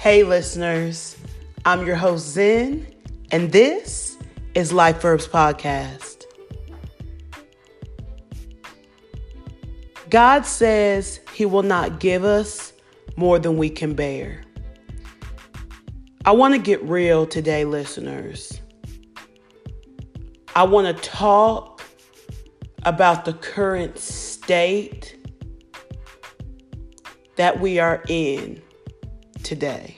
Hey, listeners, I'm your host, Zen, and this is Life Verbs Podcast. God says He will not give us more than we can bear. I want to get real today, listeners. I want to talk about the current state that we are in today.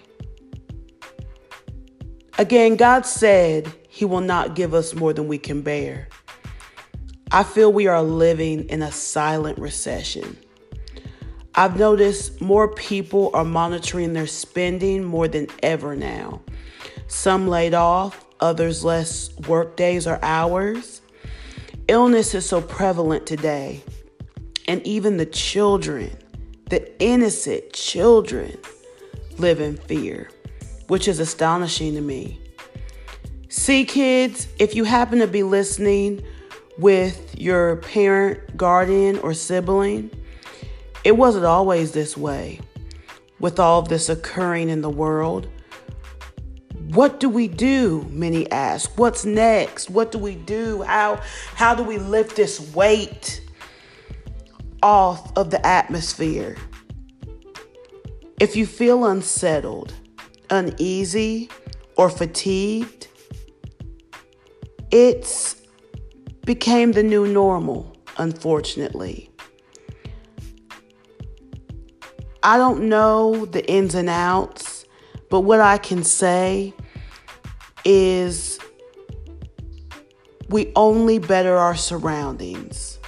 Again, God said He will not give us more than we can bear. I feel we are living in a silent recession. I've noticed more people are monitoring their spending more than ever now. Some laid off, others less work days or hours. Illness is so prevalent today, and even the children, the innocent children, live in fear, which is astonishing to me. See, kids, if you happen to be listening with your parent, guardian, or sibling, it wasn't always this way. With all this occurring in the world, what do we do? Many ask. What's next? What do we do? How how do we lift this weight off of the atmosphere? If you feel unsettled, uneasy, or fatigued, it's became the new normal, unfortunately. I don't know the ins and outs, but what I can say is we only better our surroundings.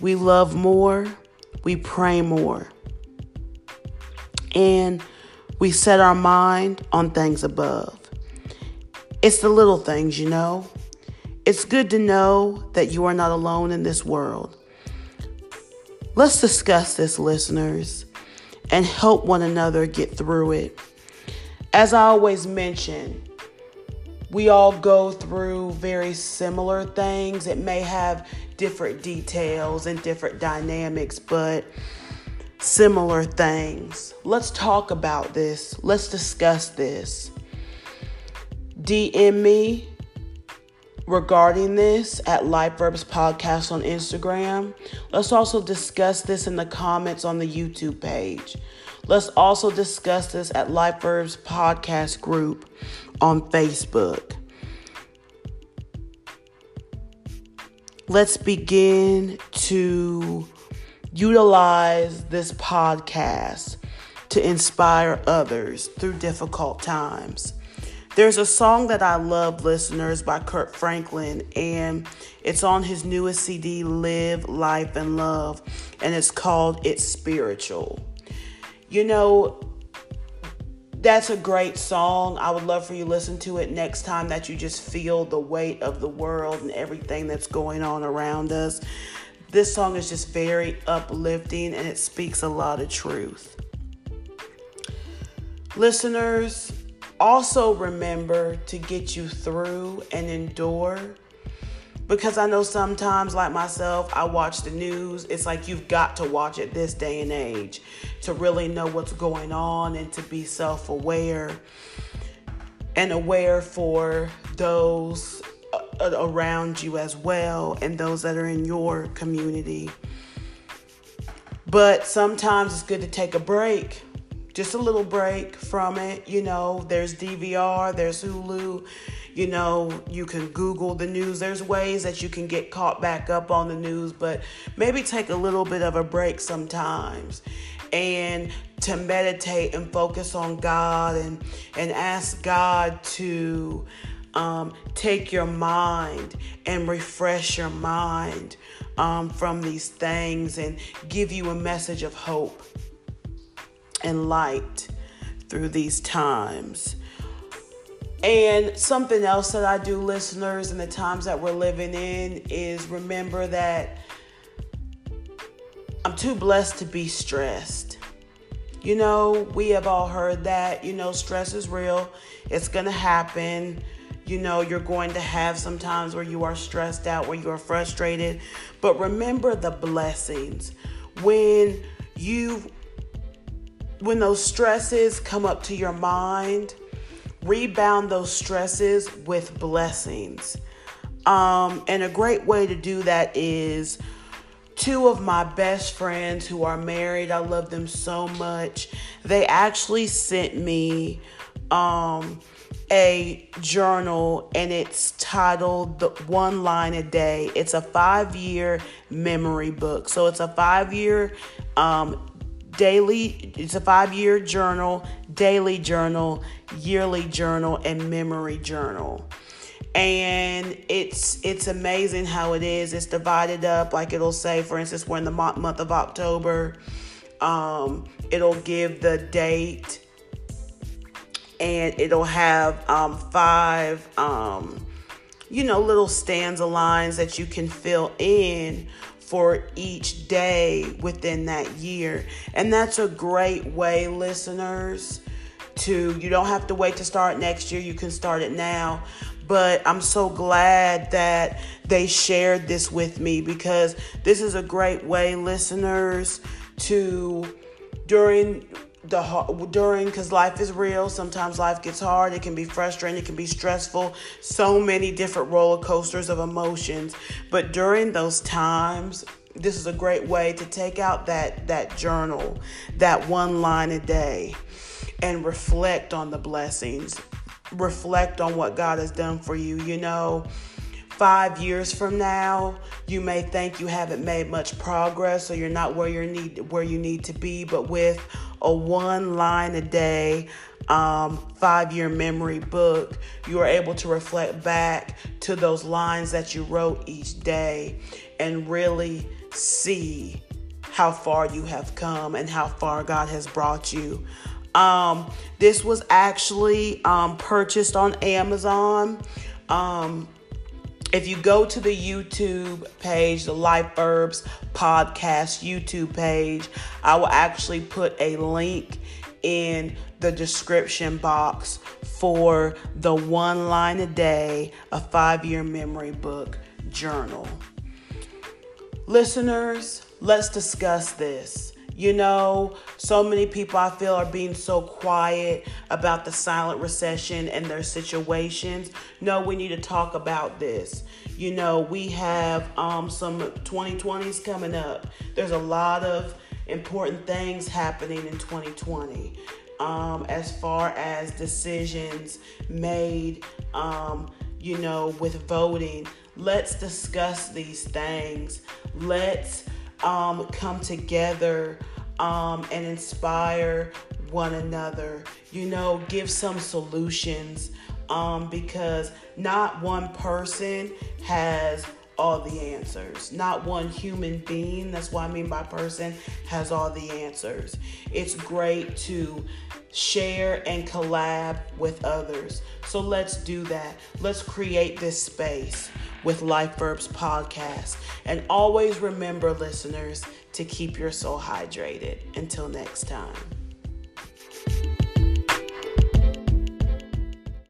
We love more, we pray more, and we set our mind on things above. It's the little things, you know. It's good to know that you are not alone in this world. Let's discuss this, listeners and help one another get through it. As I always mention, we all go through very similar things. It may have different details and different dynamics, but similar things. Let's talk about this. Let's discuss this. DM me regarding this at Life Verbs Podcast on Instagram. Let's also discuss this in the comments on the YouTube page. Let's also discuss this at Life Verbs Podcast group on Facebook. Let's begin to utilize this podcast to inspire others through difficult times. There's a song that I love, listeners, by Kirk Franklin, and it's on his newest CD, Live, Life, and Love, and it's called It's Spiritual. You know, that's a great song. I would love for you to listen to it next time that you just feel the weight of the world and everything that's going on around us. This song is just very uplifting and it speaks a lot of truth. Listeners, also remember to get you through and endure because I know sometimes, like myself, I watch the news. It's like you've got to watch it this day and age to really know what's going on and to be self aware and aware for those Uh, around you as well and those that are in your community. But sometimes it's good to take a break just a little break from it. You know, there's DVR, there's Hulu, you know, you can Google the news. There's ways that you can get caught back up on the news, but maybe take a little bit of a break sometimes and to meditate and focus on God and, and ask God to um, take your mind and refresh your mind um, from these things and give you a message of hope and light through these times. And something else that I do, listeners, in the times that we're living in is remember that I'm too blessed to be stressed. You know, we have all heard that, you know, stress is real, it's to happen. You know, you're going to have some times where you are stressed out, where you are frustrated. But remember the blessings. When you when those stresses come up to your mind, rebound those stresses with blessings. Um, and a great way to do that is two of my best friends who are married. I love them so much. They actually sent me um, a journal and it's titled the one line a day. It's a five year memory book. So it's a five year um, daily it's a five year journal daily journal yearly journal and memory journal. And it's it's amazing how it is. It's divided up like it'll say for instance we're in the month of october. Um, it'll give the date and it'll have um, five, um, you know, little stanza lines that you can fill in for each day within that year. And that's a great way, listeners, to, you don't have to wait to start next year, you can start it now. But I'm so glad that they shared this with me because this is a great way, listeners, to during the during because life is real. Sometimes life gets hard. It can be frustrating. It can be stressful. So many different roller coasters of emotions. But during those times this is a great way to take out that that journal that one line a day and reflect on the blessings. Reflect on what god has done for you you know five years from now, you may think you haven't made much progress or you're not where you need where you need to be. But with a one line a day um, five year memory book, you are able to reflect back to those lines that you wrote each day and really see how far you have come and how far God has brought you. Um, this was actually um, purchased on Amazon. Um, if you go to the YouTube page, the Life Verbs podcast YouTube page, I will actually put a link in the description box for the one line a day, a five year memory book journal. Listeners, let's discuss this. You know, so many people I feel are being so quiet about the silent recession and their situations. No, we need to talk about this. You know, we have um, some 2020s coming up. There's a lot of important things happening in 2020 um, as far as decisions made, um, you know, with voting. Let's discuss these things. Let's um, come together um, and inspire one another. You know, give some solutions um, because not one person has all the answers. Not one human being, that's what I mean by person, has all the answers. It's great to share and collab with others. So let's do that. Let's create this space with Life Verbs podcast. And always remember, listeners, to keep your soul hydrated. Until next time.